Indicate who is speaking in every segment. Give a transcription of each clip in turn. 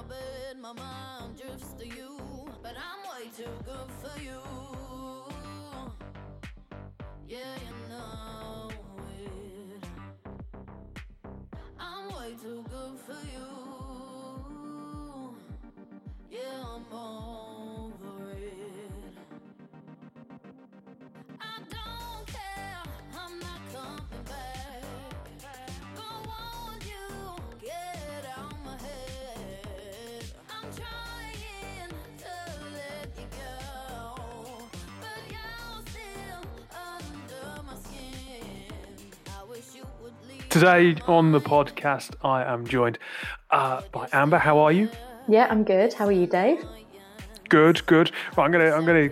Speaker 1: my bed, my mind drifts to you, but I'm way too good for you. Yeah, you know it. I'm way too good for you. Yeah, I'm over
Speaker 2: Today on the podcast, I am joined uh, by Amber. How are you?
Speaker 3: Yeah, I'm good. How are you, Dave?
Speaker 2: Good, good. Right, I'm gonna I'm gonna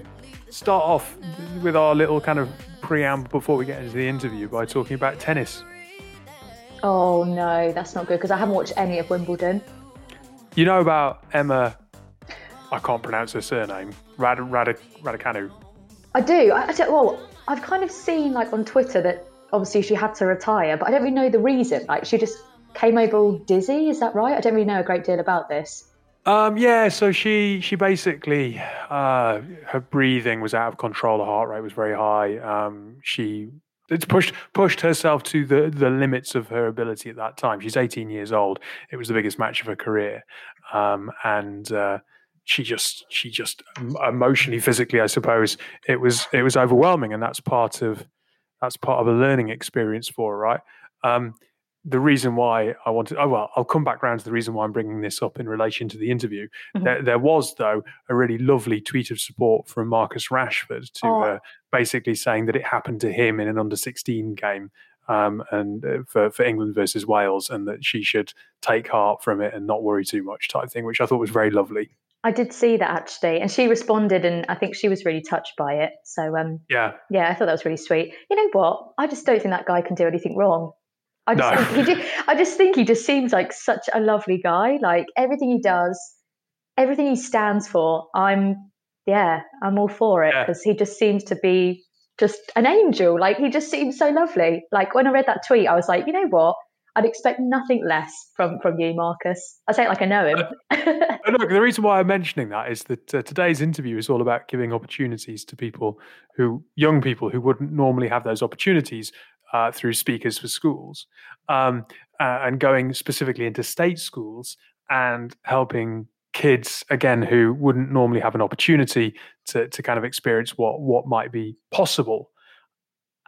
Speaker 2: start off with our little kind of preamble before we get into the interview by talking about tennis.
Speaker 3: Oh no, that's not good because I haven't watched any of Wimbledon.
Speaker 2: You know about Emma? I can't pronounce her surname. Rad Rad Radicanu.
Speaker 3: I do. I, I don't, well, I've kind of seen like on Twitter that obviously she had to retire, but I don't really know the reason. Like she just came over all dizzy. Is that right? I don't really know a great deal about this.
Speaker 2: Um, yeah, so she she basically uh, her breathing was out of control. The heart rate was very high. Um, she it's pushed pushed herself to the the limits of her ability at that time. She's 18 years old. It was the biggest match of her career, um, and uh, she just she just emotionally, physically, I suppose it was it was overwhelming, and that's part of that's part of a learning experience for her, right? Um, the reason why I wanted, oh well, I'll come back around to the reason why I'm bringing this up in relation to the interview.
Speaker 3: Mhm.
Speaker 2: There, there was, though, a really lovely tweet of support from Marcus Rashford to
Speaker 3: Oh.
Speaker 2: uh, basically saying that it happened to him in an under 16 game um, and uh, for, for England versus Wales, and that she should take heart from it and not worry too much, type thing, which I thought was very lovely.
Speaker 3: I did see that actually, and she responded, and I think she was really touched by it. So, um,
Speaker 2: Yeah,
Speaker 3: yeah, I thought that was really sweet. You know what? I just don't think that guy can do anything wrong. I just,
Speaker 2: No.
Speaker 3: think he ju- I just think he just seems like such a lovely guy. Like everything he does, everything he stands for, I'm, yeah, I'm all for it
Speaker 2: Yeah.
Speaker 3: because he just seems to be just an angel. Like he just seems so lovely. Like when I read that tweet, I was like, you know what? I'd expect nothing less from from you, Marcus. I say it like I know him.
Speaker 2: Look, the reason why I'm mentioning that is that uh, today's interview is all about giving opportunities to people who, young people who wouldn't normally have those opportunities uh, through Speakers for Schools, um, and going specifically into state schools and helping kids again who wouldn't normally have an opportunity to to kind of experience what what might be possible.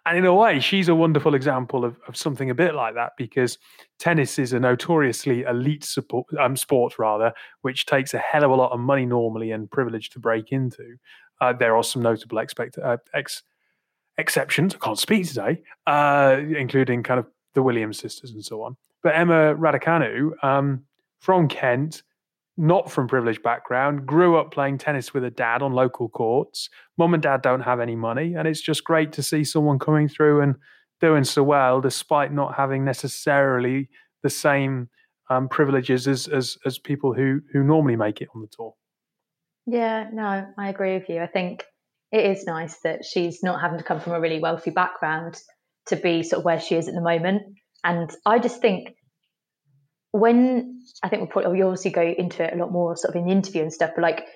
Speaker 2: And in a way, she's a wonderful example of, of something a bit like that because tennis is a notoriously elite support, um, sport, rather, which takes a hell of a lot of money normally and privilege to break into. Uh, there are some notable expect, uh, ex, exceptions. I can't speak today, uh, including kind of the Williams sisters and so on. But Emma Raducanu um, from Kent, not from privileged background, grew up playing tennis with a dad on local courts. Mum and dad don't have any money, and it's just great to see someone coming through and doing so well, despite not having necessarily the same um, privileges as, as as people who who normally make it on the tour.
Speaker 3: Yeah, no, I agree with you. I think it is nice that she's not having to come from a really wealthy background to be sort of where she is at the moment. And I just think when I think we'll probably we obviously go into it a lot more sort of in the interview and stuff, but like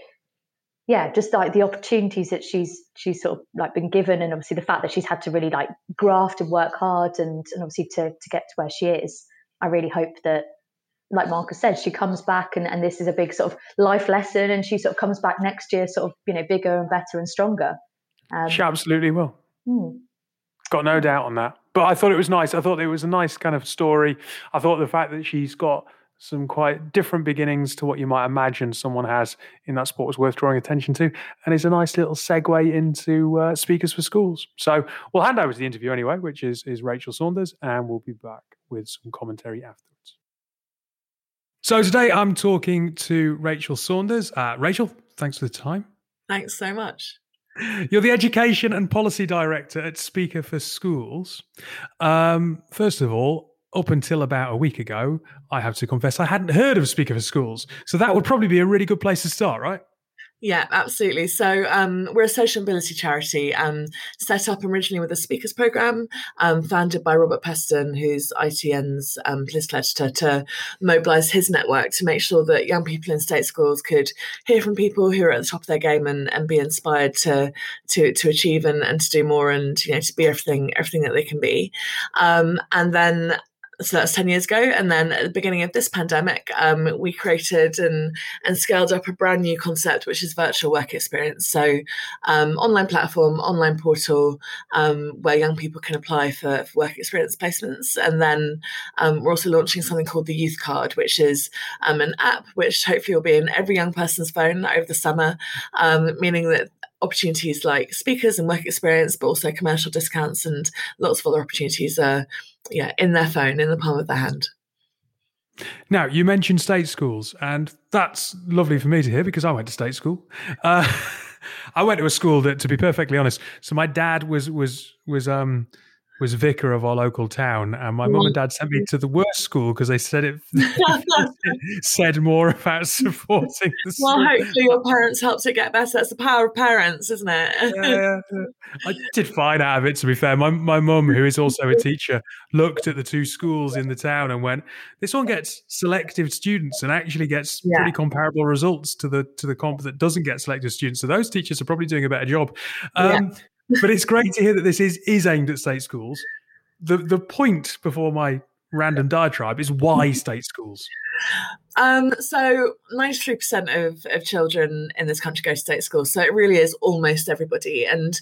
Speaker 3: yeah, just like the opportunities that she's she's sort of like been given and obviously the fact that she's had to really like graft and work hard and, and obviously to to get to where she is. I really hope that like Marcus said, she comes back and, and this is a big sort of life lesson and she sort of comes back next year sort of, you know, bigger and better and stronger. Um,
Speaker 2: She absolutely will.
Speaker 3: hmm.
Speaker 2: Got no doubt on that. But I thought it was nice. I thought it was a nice kind of story. I thought the fact that she's got some quite different beginnings to what you might imagine someone has in that sport was worth drawing attention to. And it's a nice little segue into uh, Speakers for Schools. So we'll hand over to the interview anyway, which is, is Rachel Saunders, and we'll be back with some commentary afterwards. So today I'm talking to Rachel Saunders. Uh, Rachel, thanks for the time.
Speaker 4: Thanks so much.
Speaker 2: You're the Education and Policy Director at Speaker for Schools. Um, first of all, up until about a week ago, I have to confess I hadn't heard of Speaker for Schools. So that would probably be a really good place to start, right?
Speaker 4: Yeah, absolutely. So um, we're a social mobility charity um, set up originally with a speakers program um, founded by Robert Peston, who's ITN's um, political editor, to mobilise his network to make sure that young people in state schools could hear from people who are at the top of their game and, and be inspired to to to achieve and, and to do more and you know to be everything everything that they can be. Um, and then so that's 10 years ago. And then at the beginning of this pandemic um, we created and and scaled up a brand new concept which is virtual work experience. So um, online platform online portal um, where young people can apply for, for work experience placements. And then um, we're also launching something called the youth card which is um, an app which hopefully will be in every young person's phone over the summer um, meaning that opportunities like speakers and work experience, but also commercial discounts and lots of other opportunities are yeah in their phone, in the palm of their hand.
Speaker 2: Now, you mentioned state schools, and that's lovely for me to hear because I went to state school. Uh, I went to a school that, to be perfectly honest, so my dad was was was um was vicar of our local town, and my mum and dad sent me to the worst school because they said it said more about supporting the school.
Speaker 4: Well, hopefully your parents helped it get better. That's the power of parents, isn't it?
Speaker 2: yeah, I did fine out of it. To be fair, my my mum, who is also a teacher, looked at the two schools in the town and went, "This one gets selective students and actually gets yeah. pretty comparable results to the to the comp that doesn't get selective students. So those teachers are probably doing a better job." Um, yeah but it's great to hear that this is is aimed at state schools. The the point before my random diatribe is why state schools.
Speaker 4: Um, so 93% of, of children in this country go to state schools. So it really is almost everybody. And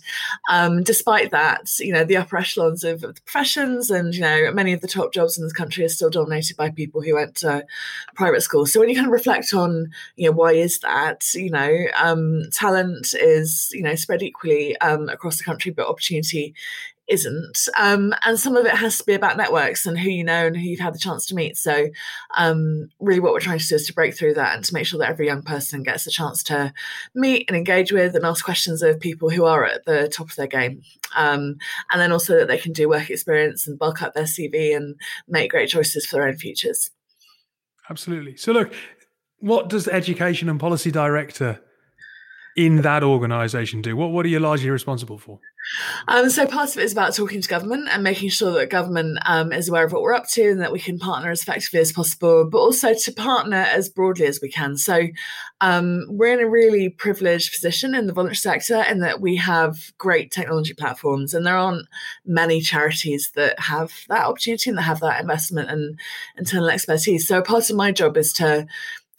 Speaker 4: um, despite that, you know, the upper echelons of, of, the professions and, you know, many of the top jobs in this country are still dominated by people who went to private schools. So when you kind of reflect on, you know, why is that, you know, um, talent is, you know, spread equally um, across the country, but opportunity isn't. Um, and some of it has to be about networks and who you know and who you've had the chance to meet. So, um, really, what we're trying to do is to break through that and to make sure that every young person gets a chance to meet and engage with and ask questions of people who are at the top of their game. Um, and then also that they can do work experience and bulk up their CV and make great choices for their own futures.
Speaker 2: Absolutely. So, look, what does education and policy director in that organisation do? What What are you largely responsible for?
Speaker 4: Um, so part of it is about talking to government and making sure that government um, is aware of what we're up to and that we can partner as effectively as possible, but also to partner as broadly as we can. So um, we're in a really privileged position in the voluntary sector in that we have great technology platforms, and there aren't many charities that have that opportunity and that have that investment and internal expertise. So part of my job is to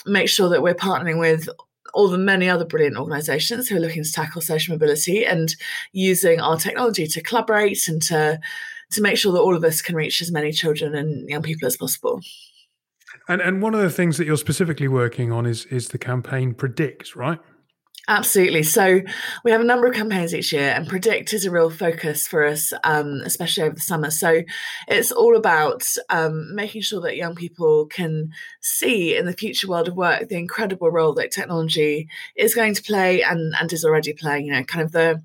Speaker 4: make sure that we're partnering with all the many other brilliant organisations who are looking to tackle social mobility and using our technology to collaborate and to to make sure that all of us can reach as many children and young people as possible.
Speaker 2: And and one of the things that you're specifically working on is is the campaign Predict, right?
Speaker 4: Absolutely. So we have a number of campaigns each year, and Predict is a real focus for us, um, especially over the summer. So it's all about um, making sure that young people can see in the future world of work the incredible role that technology is going to play and, and is already playing. You know, kind of the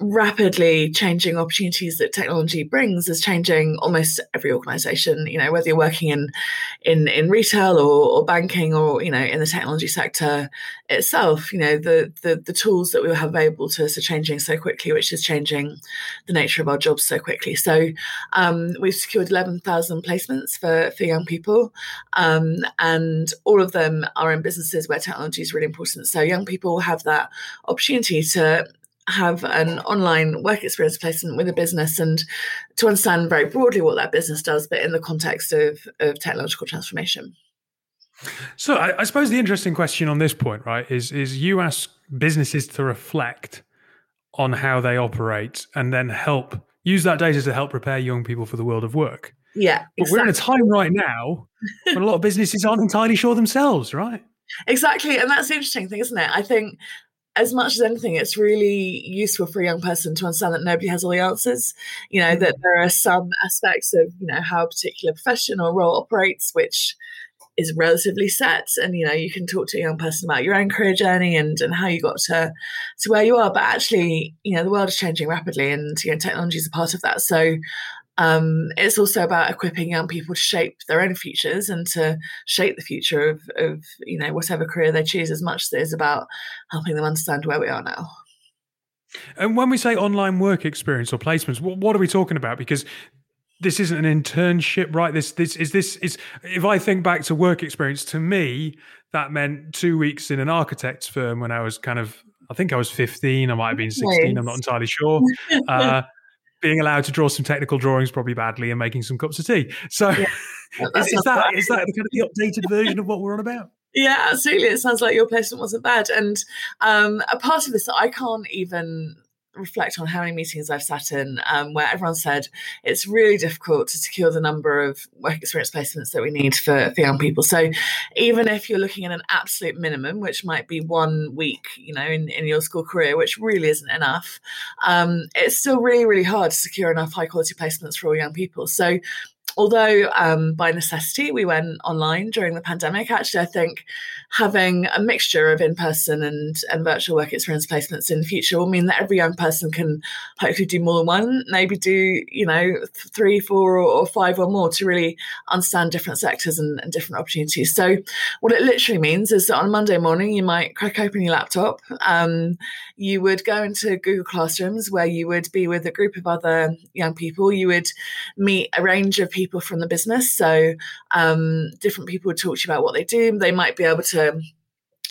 Speaker 4: rapidly changing opportunities that technology brings is changing almost every organization you know whether you're working in in in retail or, or banking or you know in the technology sector itself you know the the, the tools that we have available to us are changing so quickly which is changing the nature of our jobs so quickly. So um, we've secured 11,000 placements for for young people um, and all of them are in businesses where technology is really important. So young people have that opportunity to have an online work experience placement with a business and to understand very broadly what that business does, but in the context of, of technological transformation.
Speaker 2: So I, I, suppose the interesting question on this point, right, is is you ask businesses to reflect on how they operate and then help use that data to help prepare young people for the world of work.
Speaker 4: Yeah.
Speaker 2: But we're in a time right now when a lot of businesses aren't entirely sure themselves, right?
Speaker 4: Exactly. And that's the interesting thing, isn't it? I think as much as anything, it's really useful for a young person to understand that nobody has all the answers. You know, that mm. there are some aspects of, you know, how a particular profession or role operates, which is relatively set. And, you know, you can talk to a young person about your own career journey and, and how you got to, to where you are. But actually, you know, the world is changing rapidly and, you know, technology is a part of that. So Um, it's also about equipping young people to shape their own futures and to shape the future of, of you know whatever career they choose as much as it is about helping them understand where we are now.
Speaker 2: And when we say online work experience or placements, what, what are we talking about? Because this isn't an internship, right? This this is this is if I think back to work experience, to me, that meant two weeks in an architect's firm when I was kind of I think I was 15, I might have been 16, I'm not entirely sure. Uh, being allowed to draw some technical drawings probably badly and making some cups of tea. So yeah, is, is, that is that kind of the updated version of what we're on about?
Speaker 4: Yeah, absolutely. It sounds like your placement wasn't bad. And um, a part of this, I can't even reflect on how many meetings I've sat in um, where everyone said it's really difficult to secure the number of work experience placements that we need for, for young people. So even if you're looking at an absolute minimum, which might be one week, you know, in, in your school career, which really isn't enough, um, it's still really, really hard to secure enough high quality placements for all young people. So although um, by necessity we went online during the pandemic, actually, I think having a mixture of in person and, and virtual work experience placements in the future will mean that every young person can hopefully do more than one, maybe do, you know, three, four, or, five or more to really understand different sectors and, and different opportunities. So, what it literally means is that on a Monday morning, you might crack open your laptop, um, you would go into Google Classrooms where you would be with a group of other young people, you would meet a range of people from the business. So, um, different people would talk to you about what they do. They might be able to to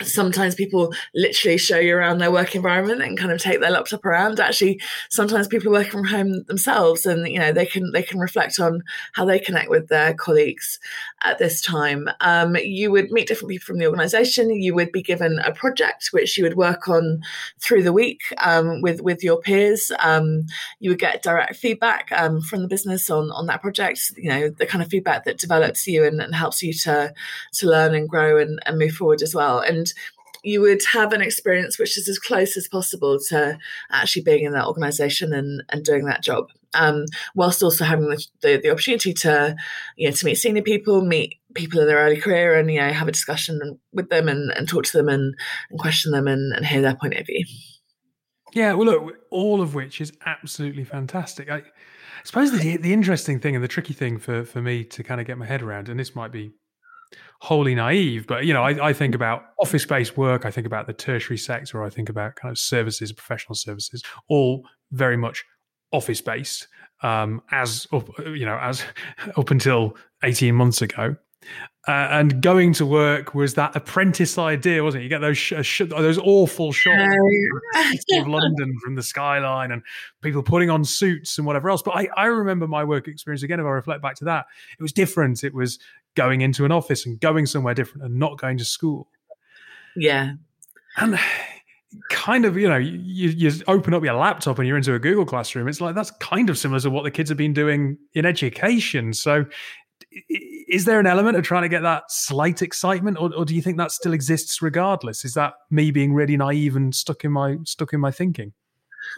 Speaker 4: sometimes people literally show you around their work environment and kind of take their laptop around. Actually sometimes people are working from home themselves and you know they can they can reflect on how they connect with their colleagues at this time. Um, you would meet different people from the organization. You would be given a project which you would work on through the week um, with with your peers. Um, you would get direct feedback um, from the business on on that project you know the kind of feedback that develops you and, and helps you to to learn and grow and, and move forward as well. And you would have an experience which is as close as possible to actually being in that organization and, and doing that job. Um, whilst also having the, the, the, opportunity to you know to meet senior people meet people in their early career and you know have a discussion with them and, and talk to them and, and question them and, and hear their point of view.
Speaker 2: Yeah well look all of which is absolutely fantastic. I, I suppose the, the interesting thing and the tricky thing for, for me to kind of get my head around and this might be wholly naive, but you know, I, I think about office-based work. I think about the tertiary sector. I think about kind of services, professional services, all very much office-based. Um, as up, you know, as up until eighteen months ago, uh, and going to work was that apprentice idea, wasn't it? You get those sh- sh- those awful shots of London from the skyline, and people putting on suits and whatever else. But I, I remember my work experience again. If I reflect back to that, it was different. It was going into an office and going somewhere different and not going to school.
Speaker 4: Yeah.
Speaker 2: And kind of, you know, you, you open up your laptop and you're into a Google Classroom. It's like that's kind of similar to what the kids have been doing in education. So, is there an element of trying to get that slight excitement, or, or do you think that still exists regardless? Is that me being really naive and stuck in my stuck in my thinking?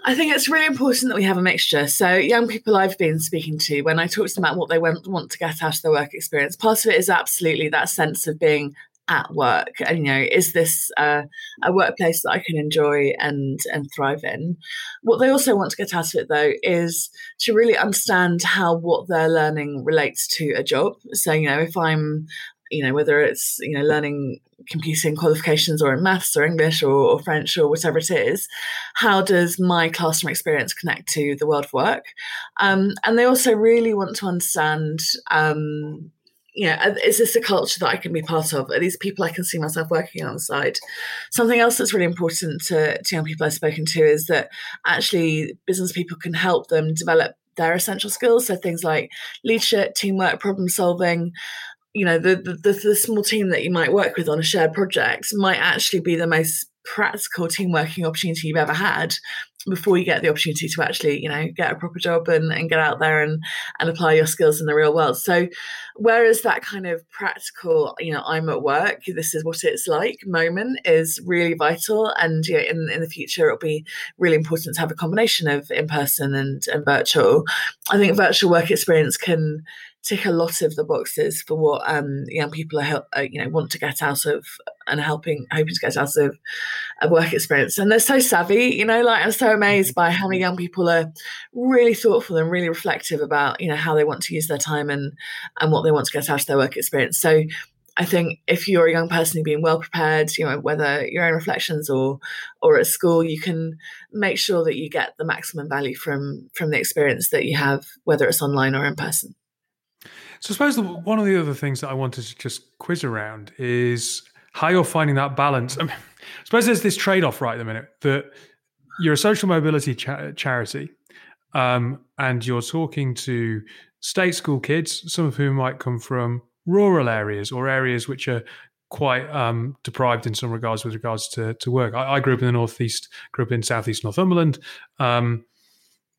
Speaker 4: I think it's really important that we have a mixture. So, young people I've been speaking to, when I talk to them about what they want, to get out of their work experience, part of it is absolutely that sense of being at work. And, you know, is this uh, a workplace that I can enjoy and and thrive in? What they also want to get out of it, though, is to really understand how what they're learning relates to a job. So, you know, if I'm you know whether it's you know learning computing qualifications or in maths or english or, or, french or whatever it is how does my classroom experience connect to the world of work um, and they also really want to understand um, you know, is this a culture that I can be part of? Are these people I can see myself working alongside? Something else that's really important to, to young people I've spoken to is that actually business people can help them develop their essential skills. So things like leadership, teamwork, problem solving, you know the, the, the small team that you might work with on a shared project might actually be the most practical team working opportunity you've ever had before you get the opportunity to actually you know get a proper job and, and get out there and and apply your skills in the real world. So whereas that kind of practical you know i'm at work this is what it's like moment is really vital and you know, in, in the future it'll be really important to have a combination of in person and, and virtual. I think virtual work experience can tick a lot of the boxes for what um, young people are, help, uh, you know want to get out of and helping hoping to get out of a work experience and they're so savvy you know like and so amazed by how many young people are really thoughtful and really reflective about, you know, how they want to use their time and and what they want to get out of their work experience. So I think if you're a young person who's being well prepared, you know, whether your own reflections or or at school, you can make sure that you get the maximum value from from the experience that you have, whether it's online or in person.
Speaker 2: So I suppose the, one of the other things that I wanted to just quiz around is how you're finding that balance. I, mean, I suppose there's this trade-off right at the minute that you're a social mobility cha- charity, um, and you're talking to state school kids, some of whom might come from rural areas or areas which are quite um, deprived in some regards with regards to, to work. I, I, grew up in the northeast, grew up in southeast Northumberland. Um,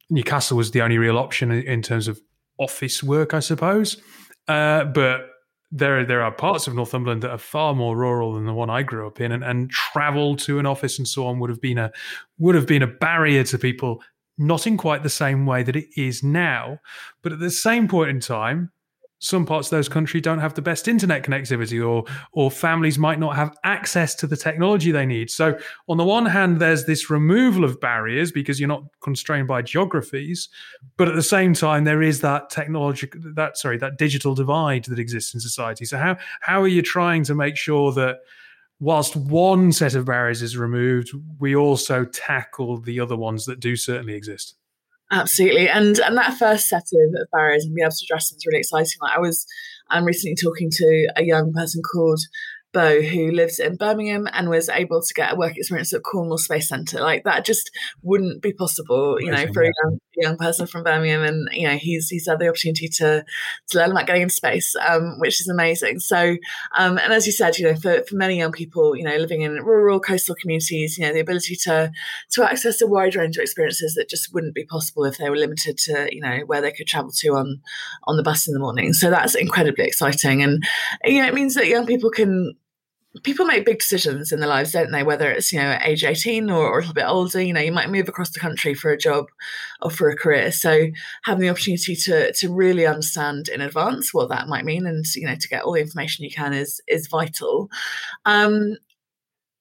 Speaker 2: Newcastle was the only real option in, in terms of office work, I suppose. Uh, but there, there are parts of Northumberland that are far more rural than the one I grew up in, and, and travel to an office and so on would have been a would have been a barrier to people, not in quite the same way that it is now. But at the same point in time, some parts of those countries don't have the best internet connectivity or or families might not have access to the technology they need. So on the one hand there's this removal of barriers because you're not constrained by geographies but at the same time there is that technology that sorry that digital divide that exists in society. So how how are you trying to make sure that whilst one set of barriers is removed we also tackle the other ones that do certainly exist
Speaker 4: Absolutely, and and that first set of barriers and being able to address them is really exciting. Like I was, I'm recently talking to a young person called Bo, who lives in Birmingham and was able to get a work experience at Cornwall Space Centre. Like that just wouldn't be possible, you know, for a young, young person from Birmingham. And you know, he's he's had the opportunity to to learn about getting into space, um, which is amazing. So, um, and as you said, you know, for, for many young people, you know, living in rural coastal communities, you know, the ability to to access a wide range of experiences that just wouldn't be possible if they were limited to, you know, where they could travel to on on the bus in the morning. So that's incredibly exciting, and you know, it means that young people can people make big decisions in their lives, don't they? Whether it's, you know, age 18 or, or, a little bit older, you know, you might move across the country for a job or for a career. So having the opportunity to to really understand in advance what that might mean and, you know, to get all the information you can is is vital. Um,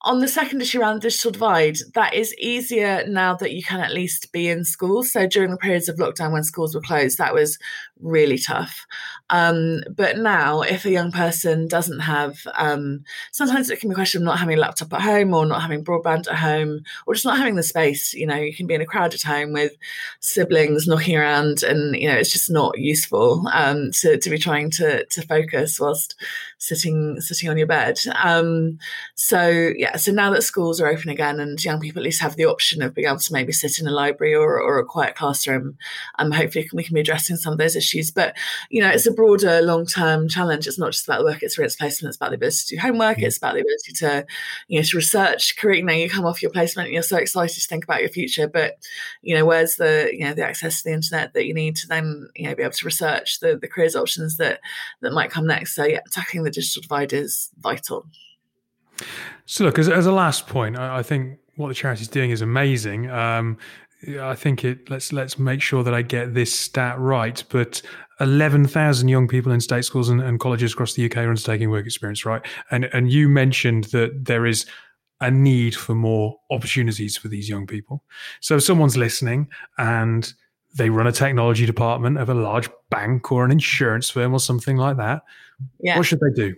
Speaker 4: on the second issue around digital divide, that is easier now that you can at least be in school. So during the periods of lockdown when schools were closed, that was really tough. Um, but now, if a young person doesn't have, um, sometimes it can be a question of not having a laptop at home or not having broadband at home or just not having the space. You know, you can be in a crowded home with siblings knocking around and, you know, it's just not useful um, to, to be trying to, to focus whilst sitting sitting on your bed. Um, so, yeah, so now that schools are open again and young people at least have the option of being able to maybe sit in a library or, or a quiet classroom, um, hopefully we can be addressing some of those issues. But, you know, it's a broader long term challenge. It's not just about the work experience placement, it's about the ability to do homework, it's about the ability to, you know, to research. Career, you you come off your placement and you're so excited to think about your future, but, you know, where's the, you know, the access to the internet that you need to then, you know, be able to research the, the careers options that that might come next. So yeah, tackling the digital divide is vital.
Speaker 2: So look, as, as a last point, I, I think what the charity is doing is amazing. Um, I think it let's let's make sure that I get this stat right. But eleven thousand young people in state schools and, and, colleges across the UK are undertaking work experience, right? And and you mentioned that there is a need for more opportunities for these young people. So if someone's listening and they run a technology department of a large bank or an insurance firm or something like that, yeah. what should they do?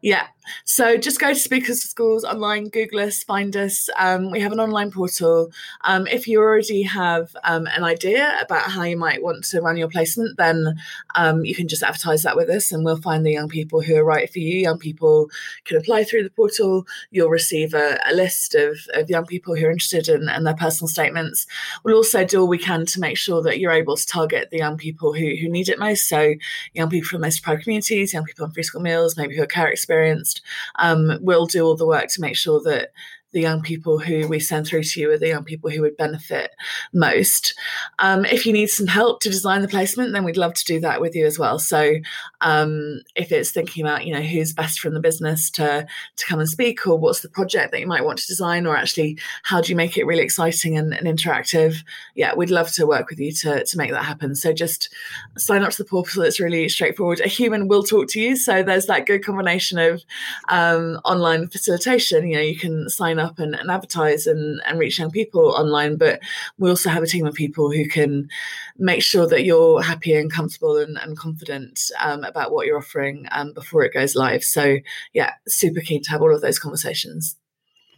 Speaker 4: Yeah. So just go to Speakers for Schools online, Google us, find us. Um, we have an online portal. Um, if you already have um, an idea about how you might want to run your placement, then um, you can just advertise that with us and we'll find the young people who are right for you. Young people can apply through the portal. You'll receive a, a list of, of young people who are interested in, in, their personal statements. We'll also do all we can to make sure that you're able to target the young people who, who need it most. So young people from most deprived communities, young people on free school meals, maybe who are care experienced, um, we'll do all the work to make sure that the young people who we send through to you are the young people who would benefit most. Um, if you need some help to design the placement, then we'd love to do that with you as well. So um, if it's thinking about, you know, who's best from the business to to come and speak, or what's the project that you might want to design, or actually how do you make it really exciting and, and interactive? Yeah, we'd love to work with you to to make that happen. So just sign up to the portal. It's really straightforward. A human will talk to you. So there's that good combination of um, online facilitation. You know, you can sign line up and, and advertise and, and reach young people online. But we also have a team of people who can make sure that you're happy and comfortable and, and confident um, about what you're offering um, before it goes live. So, yeah, super keen to have all of those conversations.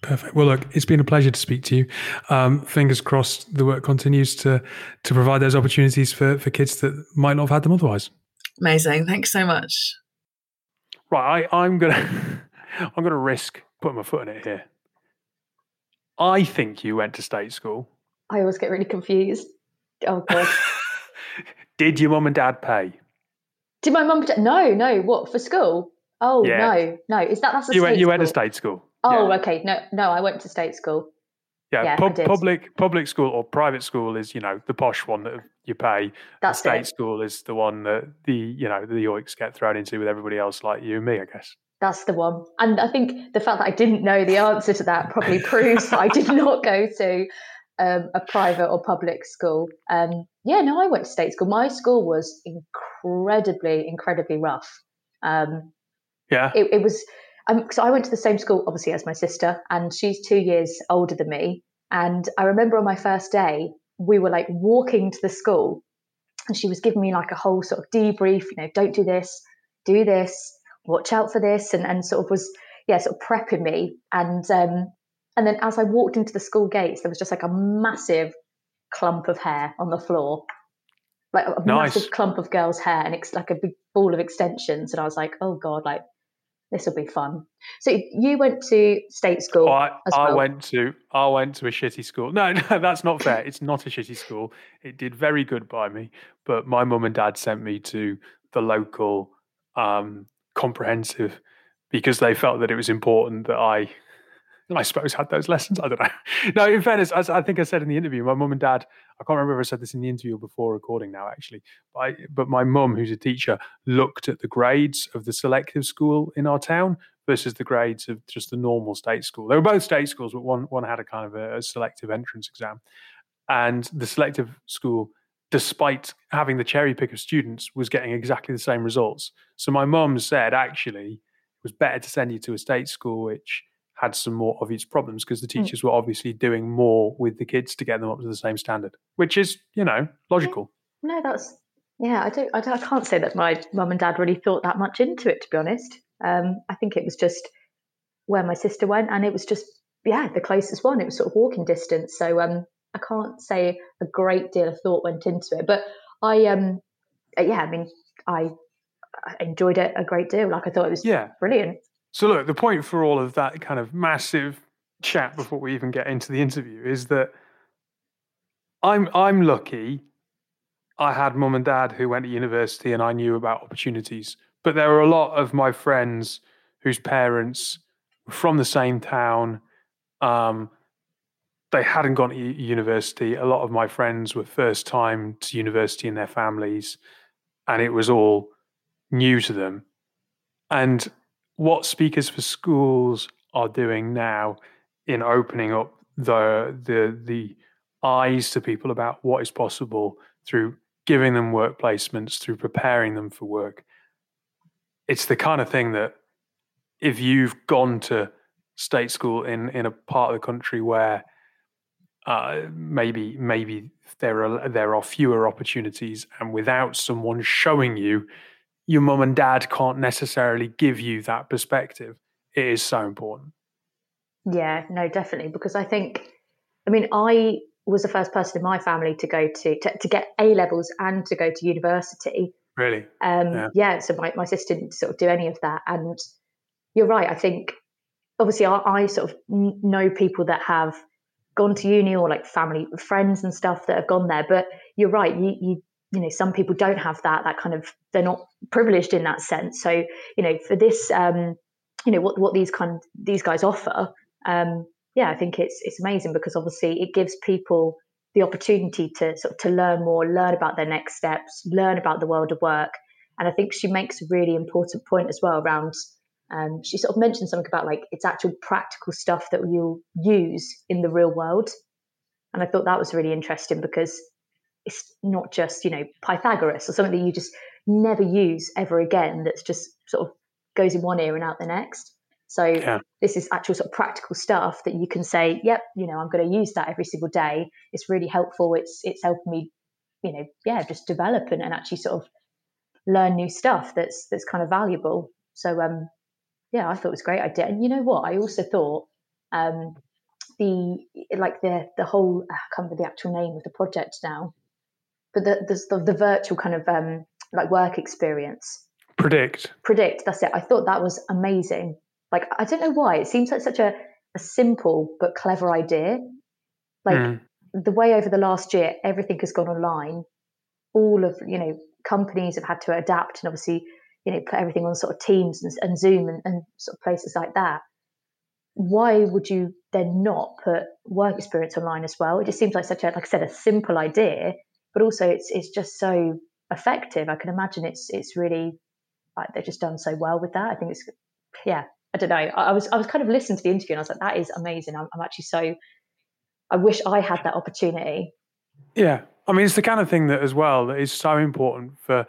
Speaker 2: Perfect. Well, look, it's been a pleasure to speak to you. Um, fingers crossed, the work continues to to provide those opportunities for for kids that might not have had them otherwise.
Speaker 4: Amazing. Thanks so much.
Speaker 2: Right, I, I'm gonna I'm gonna risk putting my foot in it here. I think you went to state school.
Speaker 3: I always get really confused. Oh god.
Speaker 2: Did your mum and dad pay?
Speaker 3: Did my mum? No, no. What for school? Oh
Speaker 2: Yeah.
Speaker 3: no, no. Is that that's a
Speaker 2: You
Speaker 3: state
Speaker 2: went. You
Speaker 3: school?
Speaker 2: went to state school.
Speaker 3: Oh,
Speaker 2: yeah.
Speaker 3: okay. No, no. I went to state school.
Speaker 2: yeah.
Speaker 3: yeah,
Speaker 2: pub- public public school or private school is you know the posh one that you pay.
Speaker 3: That's
Speaker 2: state
Speaker 3: it.
Speaker 2: school is the one that the you know the yoiks get thrown into with everybody else like you and me, I guess.
Speaker 3: That's the one. And I think the fact that I didn't know the answer to that probably proves that I did not go to um, a private or public school. Um, yeah, no, I went to state school. My school was incredibly, incredibly rough. Um,
Speaker 2: Yeah.
Speaker 3: it, it was um, so I went to the same school obviously as my sister, and she's two years older than me. And I remember on my first day, we were like walking to the school, and she was giving me like a whole sort of debrief. You know, don't do this, do this, watch out for this, and and sort of was yeah, sort of prepping me. And um, and then as I walked into the school gates, there was just like a massive clump of hair on the floor. Like a
Speaker 2: Nice.
Speaker 3: massive clump of girls' hair, and it's like a big ball of extensions. And I was like, "Oh God, like this will be fun." So you went to state school.
Speaker 2: I,
Speaker 3: as
Speaker 2: I
Speaker 3: well.
Speaker 2: went to I went to a shitty school. No, no, that's not fair. It's not a shitty school. It did very good by me, but my mum and dad sent me to the local um, comprehensive because they felt that it was important that I, I suppose, had those lessons. I don't know. No, in fairness, as I think I said in the interview, my mum and dad. I can't remember if I said this in the interview or before recording now, actually. But, I, but my mum, who's a teacher, looked at the grades of the selective school in our town versus the grades of just the normal state school. They were both state schools, but one one had a kind of a, a selective entrance exam, and the selective school, despite having the cherry pick of students, was getting exactly the same results. So my mum said, actually, it was better to send you to a state school which had some more obvious problems because the teachers were obviously doing more with the kids to get them up to the same standard, which is you know logical.
Speaker 3: No, that's yeah. I don't, I don't. I can't say that my mum and dad really thought that much into it. To be honest, um, I think it was just where my sister went, and it was just yeah the closest one. It was sort of walking distance. So um, I can't say a great deal of thought went into it, but I um, uh, yeah. I mean, I, I enjoyed it a great deal. Like I thought it was
Speaker 2: Yeah.
Speaker 3: brilliant.
Speaker 2: So look, the point for all of that kind of massive chat before we even get into the interview is that I'm I'm lucky. I had mum and dad who went to university and I knew about opportunities. But there were a lot of my friends whose parents were from the same town. Um, they hadn't gone to university. A lot of my friends were first time to university in their families, and it was all new to them. And what speakers for schools are doing now in opening up the the the eyes to people about what is possible through giving them work placements through preparing them for work it's the kind of thing that if you've gone to state school in in a part of the country where uh, maybe maybe there are there are fewer opportunities and without someone showing you your mum and dad can't necessarily give you that perspective it is so important
Speaker 3: Yeah, no, definitely. Because I think, I mean, I was the first person in my family to go to to, to get A levels and to go to university.
Speaker 2: really
Speaker 3: Um,
Speaker 2: Yeah.
Speaker 3: yeah. so my, my sister didn't sort of do any of that. And you're right. I think, obviously, I, I sort of know people that have gone to uni or like family, friends and stuff that have gone there. But you're right. You, you, you know, some people don't have that, that kind of, they're not privileged in that sense. So, you know, for this, um, you know, what, what these kind, these guys offer, um, yeah, I think it's, it's amazing because obviously it gives people the opportunity to sort of to learn more, learn about their next steps, learn about the world of work. And I think she makes a really important point as well around. Um, she sort of mentioned something about like it's actual practical stuff that you'll use in the real world, and I thought that was really interesting because it's not just you know Pythagoras or something that you just never use ever again. That's just sort of goes in one ear and out the next. So
Speaker 2: Yeah.
Speaker 3: this is actual sort of practical stuff that you can say, yep, you know, I'm going to use that every single day. It's really helpful. It's it's helping me, you know, yeah, just develop and, and actually sort of learn new stuff that's that's kind of valuable. So um, yeah, I thought it was a great idea. And you know what? I also thought um, the like the the whole I can't remember the actual name of the project now, but the the, the virtual kind of um, like work experience
Speaker 2: Predict.
Speaker 3: predict that's it i thought that was amazing like i don't know why it seems like such a, a simple but clever idea like
Speaker 2: Mm.
Speaker 3: the way over the last year everything has gone online all of you know companies have had to adapt and obviously you know put everything on sort of teams and, and zoom and, and sort of places like that why would you then not put work experience online as well? It just seems like such a like i said a simple idea but also it's it's just so effective. I can imagine it's it's really like they've just done so well with that. I think it's yeah i don't know. I, I was i was kind of listening to the interview and i was like that is amazing. I'm, I'm actually so i wish i had that opportunity.
Speaker 2: Yeah. I mean, it's the kind of thing that, as well, that is so important for,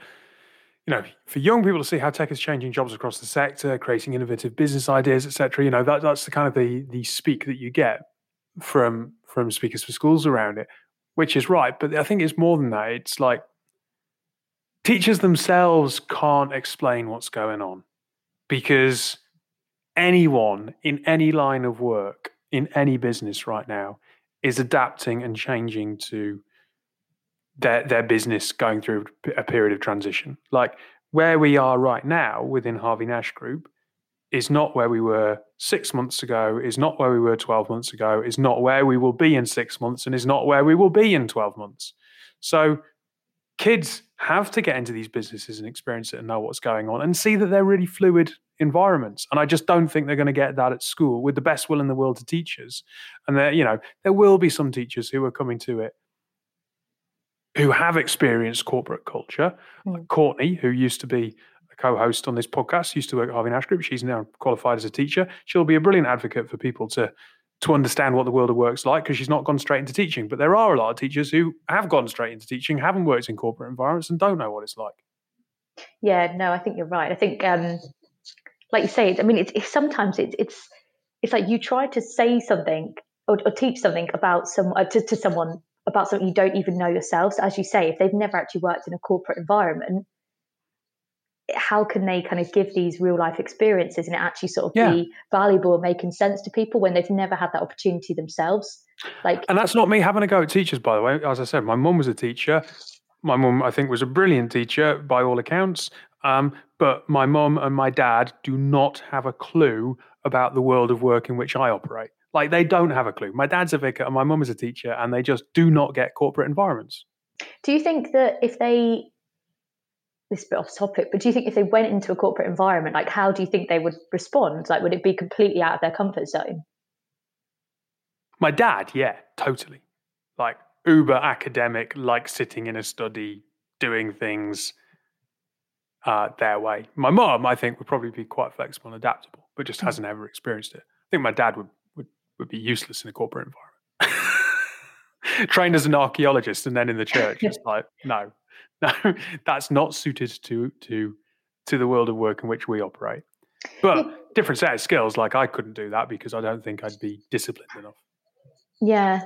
Speaker 2: you know, for young people to see how tech is changing jobs across the sector, creating innovative business ideas, etc. You know, that, that's the kind of the the speak that you get from from speakers for schools around it, which is right. But I think it's more than that. It's like teachers themselves can't explain what's going on because anyone in any line of work in any business right now is adapting and changing to their their business going through a period of transition. Like where we are right now within Harvey Nash Group is not where we were six months ago, is not where we were 12 months ago, is not where we will be in six months, and is not where we will be in 12 months. So kids have to get into these businesses and experience it and know what's going on and see that they're really fluid environments. And I just don't think they're going to get that at school with the best will in the world to teachers. And there, you know, there will be some teachers who are coming to it who have experienced corporate culture. Like Courtney, who used to be a co-host on this podcast, used to work at Harvey Nash Group. She's now qualified as a teacher. She'll be a brilliant advocate for people to to understand what the world of work's like because she's not gone straight into teaching. But there are a lot of teachers who have gone straight into teaching, haven't worked in corporate environments, and don't know what it's like.
Speaker 3: yeah no i think you're right i think um like you say i mean it's, it's sometimes it's it's it's like you try to say something or, or teach something about some uh, to, to someone about something you don't even know yourself so as you say if they've never actually worked in a corporate environment how can they kind of give these real life experiences and it actually sort of
Speaker 2: Yeah.
Speaker 3: be valuable and making sense to people when they've never had that opportunity themselves like
Speaker 2: And that's not me having a go at teachers, by the way. As I said, my mum was a teacher. My mum, I think, was a brilliant teacher by all accounts. Um, but my mum and my dad do not have a clue about the world of work in which I operate. Like they don't have a clue. My dad's a vicar and my mum is a teacher, and they just do not get corporate environments.
Speaker 3: Do you think that if they, this bit off topic, but do you think if they went into a corporate environment, like how do you think they would respond? Like, would it be completely out of their comfort zone?
Speaker 2: My dad, yeah, totally. Like uber academic, like sitting in a study, doing things uh, their way. My mum, I think, would probably be quite flexible and adaptable, but just hasn't ever experienced it. I think my dad would would, be useless in a corporate environment. Trained as an archaeologist and then in the church, it's like no, no, that's not suited to to to the world of work in which we operate. But different set of skills. Like I couldn't do that because I don't think I'd be disciplined enough.
Speaker 3: Yeah,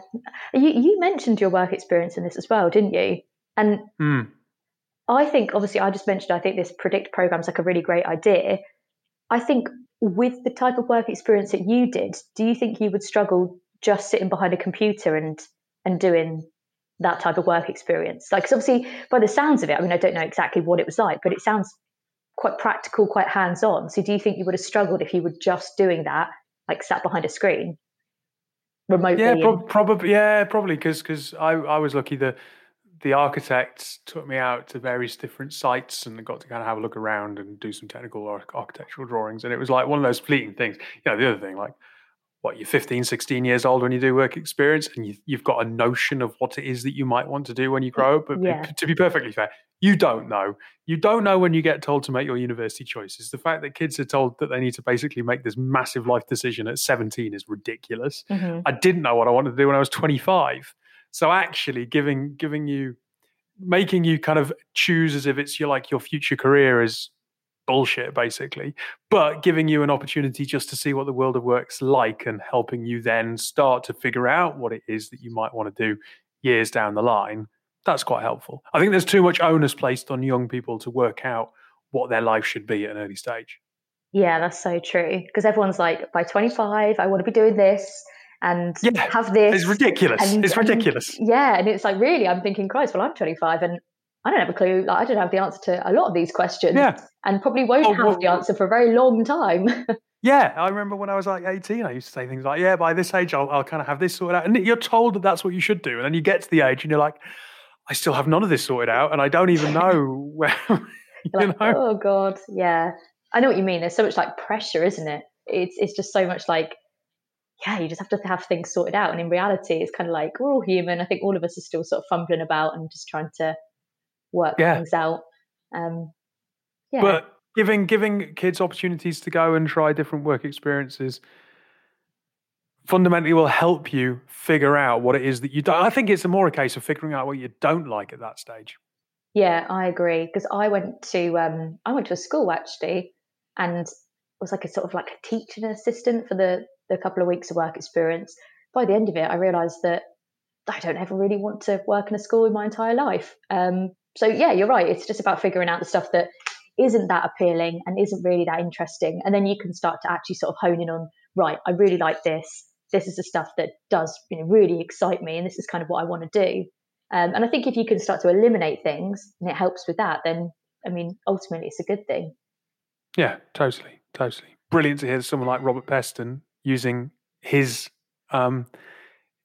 Speaker 3: you you mentioned your work experience in this as well, didn't you? And
Speaker 2: Hmm.
Speaker 3: I think, obviously, I just mentioned I think this predict program is like a really great idea. I think with the type of work experience that you did, do you think you would struggle just sitting behind a computer and and doing that type of work experience? Like, 'cause obviously, by the sounds of it, I mean, I don't know exactly what it was like, but it sounds quite practical, quite hands on. So, do you think you would have struggled if you were just doing that, like sat behind a screen remotely?
Speaker 2: Yeah,
Speaker 3: and-
Speaker 2: probably. Yeah, probably because because I I was lucky that the architects took me out to various different sites and got to kind of have a look around and do some technical ar- architectural drawings. And it was like one of those fleeting things. You know, the other thing, like what you're 15, 16 years old when you do work experience, and you, you've got a notion of what it is that you might want to do when you grow up. But
Speaker 3: Yeah.
Speaker 2: to be perfectly fair, you don't know. You don't know when you get told to make your university choices. The fact that kids are told that they need to basically make this massive life decision at 17 is ridiculous.
Speaker 3: Mhm.
Speaker 2: I didn't know what I wanted to do when I was 25. So actually giving giving you making you kind of choose as if it's your like your future career is bullshit, basically, but giving you an opportunity just to see what the world of work's like and helping you then start to figure out what it is that you might want to do years down the line. That's quite helpful. I think there's too much onus placed on young people to work out what their life should be at an early stage.
Speaker 3: Yeah, that's so true. Because everyone's like, by 25, I want to be doing this and
Speaker 2: Yeah,
Speaker 3: have this.
Speaker 2: It's ridiculous.
Speaker 3: and-
Speaker 2: it's
Speaker 3: and-
Speaker 2: ridiculous.
Speaker 3: yeah, and it's like really, I'm thinking, Christ, well, I'm 25 and I don't have a clue. Like, I don't have the answer to a lot of these questions,
Speaker 2: Yeah.
Speaker 3: and probably won't
Speaker 2: Oh,
Speaker 3: have
Speaker 2: well,
Speaker 3: the answer for a very long time.
Speaker 2: Yeah, I remember when I was like 18, I used to say things like, yeah, by this age, I'll, I'll kind of have this sorted out. And you're told that that's what you should do. And then you get to the age and you're like, I still have none of this sorted out. And I don't even know where, you
Speaker 3: You're
Speaker 2: know?
Speaker 3: oh god, yeah. I know what you mean. There's so much like pressure, isn't it? It's it's just so much like, yeah, you just have to have things sorted out. And in reality, it's kind of like we're all human. I think all of us are still sort of fumbling about and just trying to work
Speaker 2: Yeah.
Speaker 3: things out. Um, yeah,
Speaker 2: But giving giving kids opportunities to go and try different work experiences fundamentally will help you figure out what it is that you don't. I think it's more a case of figuring out what you don't like at that stage.
Speaker 3: Yeah, I agree. Because I went to um, I went to a school actually, and was like a sort of like a teaching assistant for the the couple of weeks of work experience. By the end of it, I realised that I don't ever really want to work in a school in my entire life. Um, so yeah, you're right. It's just about figuring out the stuff that isn't that appealing and isn't really that interesting, and then you can start to actually sort of hone in on right. I really like this. This is the stuff that does you know really excite me, and this is kind of what I want to do. Um, and I think if you can start to eliminate things and it helps with that, then I mean, ultimately, it's a good thing.
Speaker 2: Yeah, totally, totally. Brilliant to hear someone like Robert Peston using his um,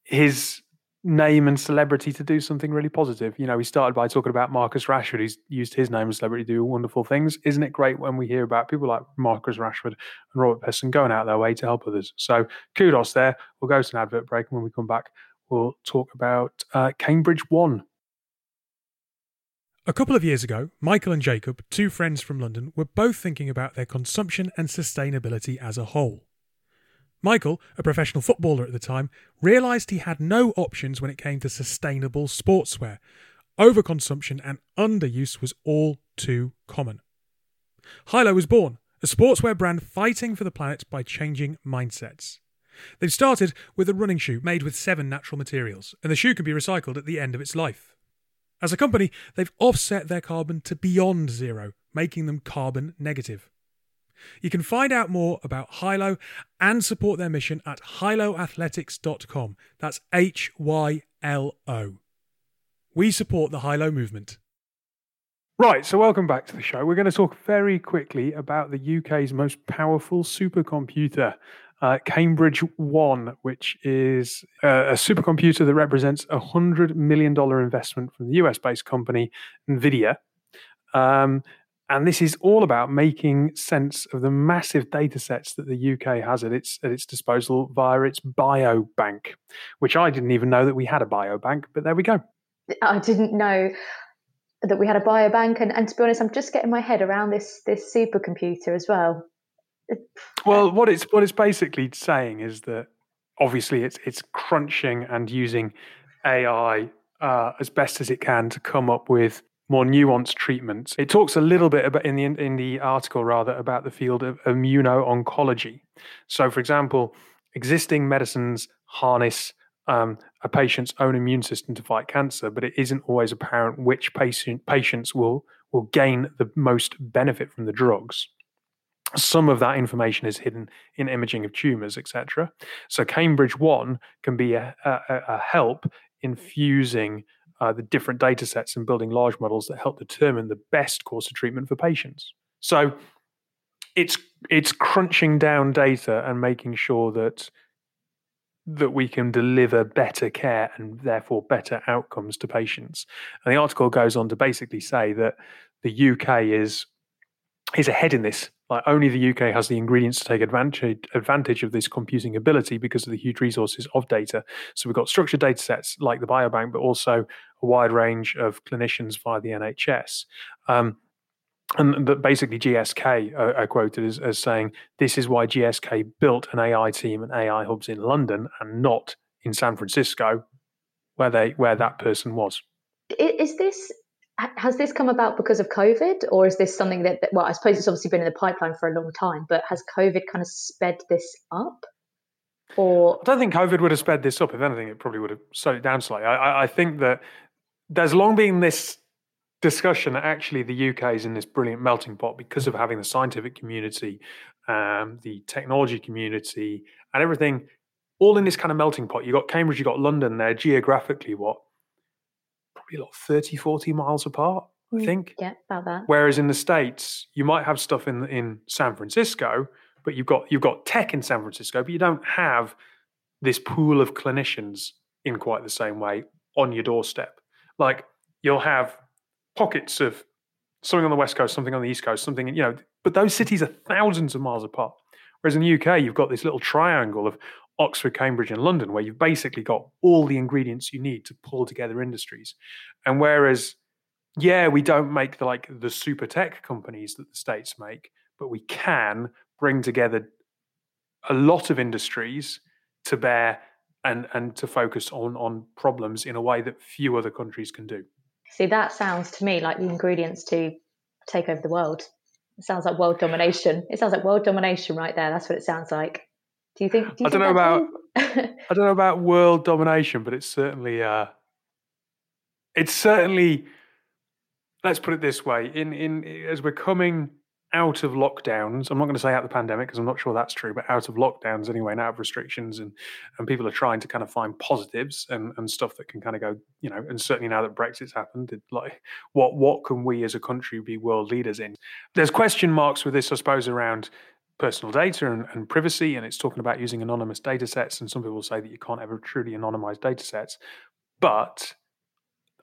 Speaker 2: his name and celebrity to do something really positive. You know, he started by talking about Marcus Rashford. He's used his name and celebrity to do wonderful things. Isn't it great when we hear about people like Marcus Rashford and Robert Peston going out their way to help others? So kudos there. We'll go to an advert break, and when we come back, we'll talk about uh, Cambridge One. A couple of years ago, Michael and Jacob, two friends from London, were both thinking about their consumption and sustainability as a whole. Michael, a professional footballer at the time, realised he had no options when it came to sustainable sportswear. Overconsumption and underuse was all too common. Hylo was born, a sportswear brand fighting for the planet by changing mindsets. They've started with a running shoe made with seven natural materials, and the shoe can be recycled at the end of its life. As a company, they've offset their carbon to beyond zero, making them carbon negative. You can find out more about Hylo and support their mission at hyloathletics.com. That's H Y L O. We support the Hylo movement. Right, so welcome back to the show. We're going to talk very quickly about the UK's most powerful supercomputer, uh, Cambridge One, which is uh, a supercomputer that represents a $100 million investment from the US based company NVIDIA. Um, and this is all about making sense of the massive data sets that the UK has at its at its disposal via its biobank, which I didn't even know that we had a biobank, but there we go.
Speaker 3: I didn't know that we had a biobank, and, and to be honest, I'm just getting my head around this this supercomputer as well.
Speaker 2: Well, what it's what it's basically saying is that obviously it's it's crunching and using AI uh, as best as it can to come up with more nuanced treatments. It talks a little bit about in the in the article rather about the field of immuno-oncology. So, for example, existing medicines harness um, a patient's own immune system to fight cancer, but it isn't always apparent which patient patients will will gain the most benefit from the drugs. Some of that information is hidden in imaging of tumors, etc. So Cambridge One can be a, a, a help in fusing uh, the different data sets and building large models that help determine the best course of treatment for patients. So it's it's crunching down data and making sure that that we can deliver better care and therefore better outcomes to patients. And the article goes on to basically say that the UK is is ahead in this. Like only the UK has the ingredients to take advantage advantage of this computing ability because of the huge resources of data. So we've got structured data sets like the biobank, but also a wide range of clinicians via the NHS. Um, and that basically GSK are, are quoted as, as saying this is why GSK built an AI team and AI hubs in London and not in San Francisco, where they where that person was.
Speaker 3: Is this has this come about because of COVID, or is this something that, that? Well, I suppose it's obviously been in the pipeline for a long time, but has COVID kind of sped this up? Or
Speaker 2: I don't think COVID would have sped this up. If anything, it probably would have slowed it down slightly. I, I, think that there's long been this discussion that actually the UK is in this brilliant melting pot because of having the scientific community, um, the technology community, and everything all in this kind of melting pot. You've got Cambridge, you've got London they're geographically, what? Probably like 30, 40 miles apart, I
Speaker 3: Mm.
Speaker 2: think.
Speaker 3: yeah, about that.
Speaker 2: Whereas in the States, you might have stuff in in San Francisco, but you've got you've got tech in San Francisco, but you don't have this pool of clinicians in quite the same way on your doorstep. Like you'll have pockets of something on the west coast, something on the east coast, something you know, but those cities are thousands of miles apart. Whereas in the UK, you've got this little triangle of Oxford, Cambridge, and London, where you've basically got all the ingredients you need to pull together industries. And whereas yeah, we don't make the like the super tech companies that the states make, but we can bring together a lot of industries to bear and and to focus on on problems in a way that few other countries can do.
Speaker 3: See, that sounds to me like the ingredients to take over the world. It sounds like world domination. It sounds like world domination right there. That's what it sounds like. Do you think? Do you
Speaker 2: I don't know
Speaker 3: true?
Speaker 2: I don't know about world domination, but it's certainly uh it's certainly let's put it this way, in in as we're coming out of lockdowns, I'm not going to say out of the pandemic because I'm not sure that's true, but out of lockdowns anyway, and out of restrictions, and and people are trying to kind of find positives and and stuff that can kind of go, you know, and certainly now that Brexit's happened, it, like what what can we as a country be world leaders in? There's question marks with this, I suppose, around personal data and, and privacy, and it's talking about using anonymous data sets, and some people say that you can't ever truly anonymize data sets, but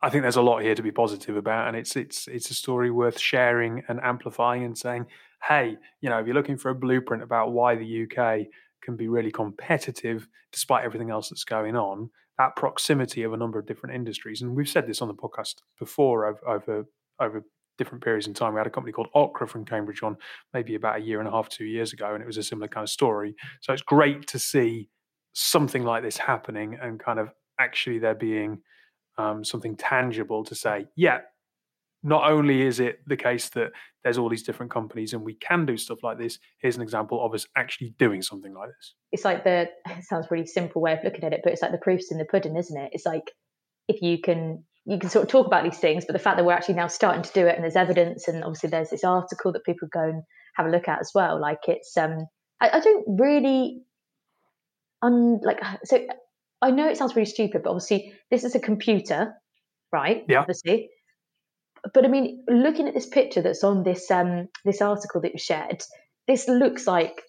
Speaker 2: I think there's a lot here to be positive about, and it's it's it's a story worth sharing and amplifying and saying, hey, you know, if you're looking for a blueprint about why the UK can be really competitive despite everything else that's going on, that proximity of a number of different industries, and we've said this on the podcast before over over, over different periods in time. We had a company called Okra from Cambridge on maybe about a year and a half, two years ago, and it was a similar kind of story. So it's great to see something like this happening and kind of actually there being um, something tangible to say, yeah, not only is it the case that there's all these different companies and we can do stuff like this, here's an example of us actually doing something like this.
Speaker 3: it's like the it sounds really simple way of looking at it, but it's like the proofs in the pudding, isn't it? It's like if you can you can sort of talk about these things, but the fact that we're actually now starting to do it and there's evidence and obviously there's this article that people go and have a look at as well. Like it's um I, I don't really un like so I know it sounds really stupid, but obviously this is a computer, right?
Speaker 2: Yeah.
Speaker 3: Obviously. But I mean, looking at this picture that's on this um this article that you shared, this looks like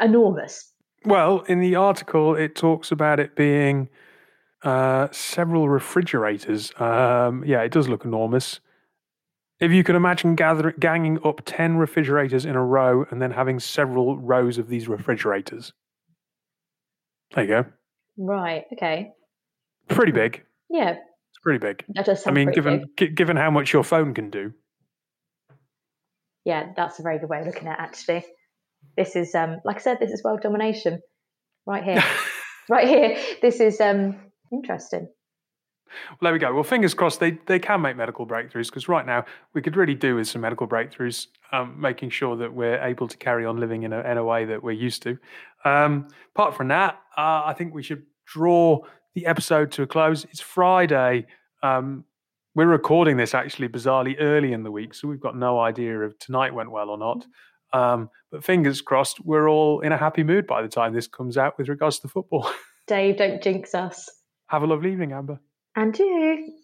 Speaker 3: enormous.
Speaker 2: Well, in the article, it talks about it being uh, several refrigerators. Um, yeah, it does look enormous. If you can imagine gathering, ganging up 10 refrigerators in a row and then having several rows of these refrigerators. There you go.
Speaker 3: Right. Okay.
Speaker 2: Pretty big.
Speaker 3: Yeah,
Speaker 2: It's pretty big.
Speaker 3: that does
Speaker 2: I mean, given gi- given how much your phone can do.
Speaker 3: Yeah, that's a very good way of looking at it, actually. This is um like I said, this is world domination. Right here. right here. This is um interesting.
Speaker 2: Well, there we go. Well, fingers crossed they, they can make medical breakthroughs because right now we could really do with some medical breakthroughs, um, making sure that we're able to carry on living in a, in a way that we're used to. Um, apart from that, uh, I think we should draw the episode to a close. It's Friday. Um, we're recording this actually bizarrely early in the week, so we've got no idea if tonight went well or not. Um, but fingers crossed, we're all in a happy mood by the time this comes out with regards to football.
Speaker 3: Dave, don't jinx us.
Speaker 2: Have a lovely evening, Amber.
Speaker 3: And you.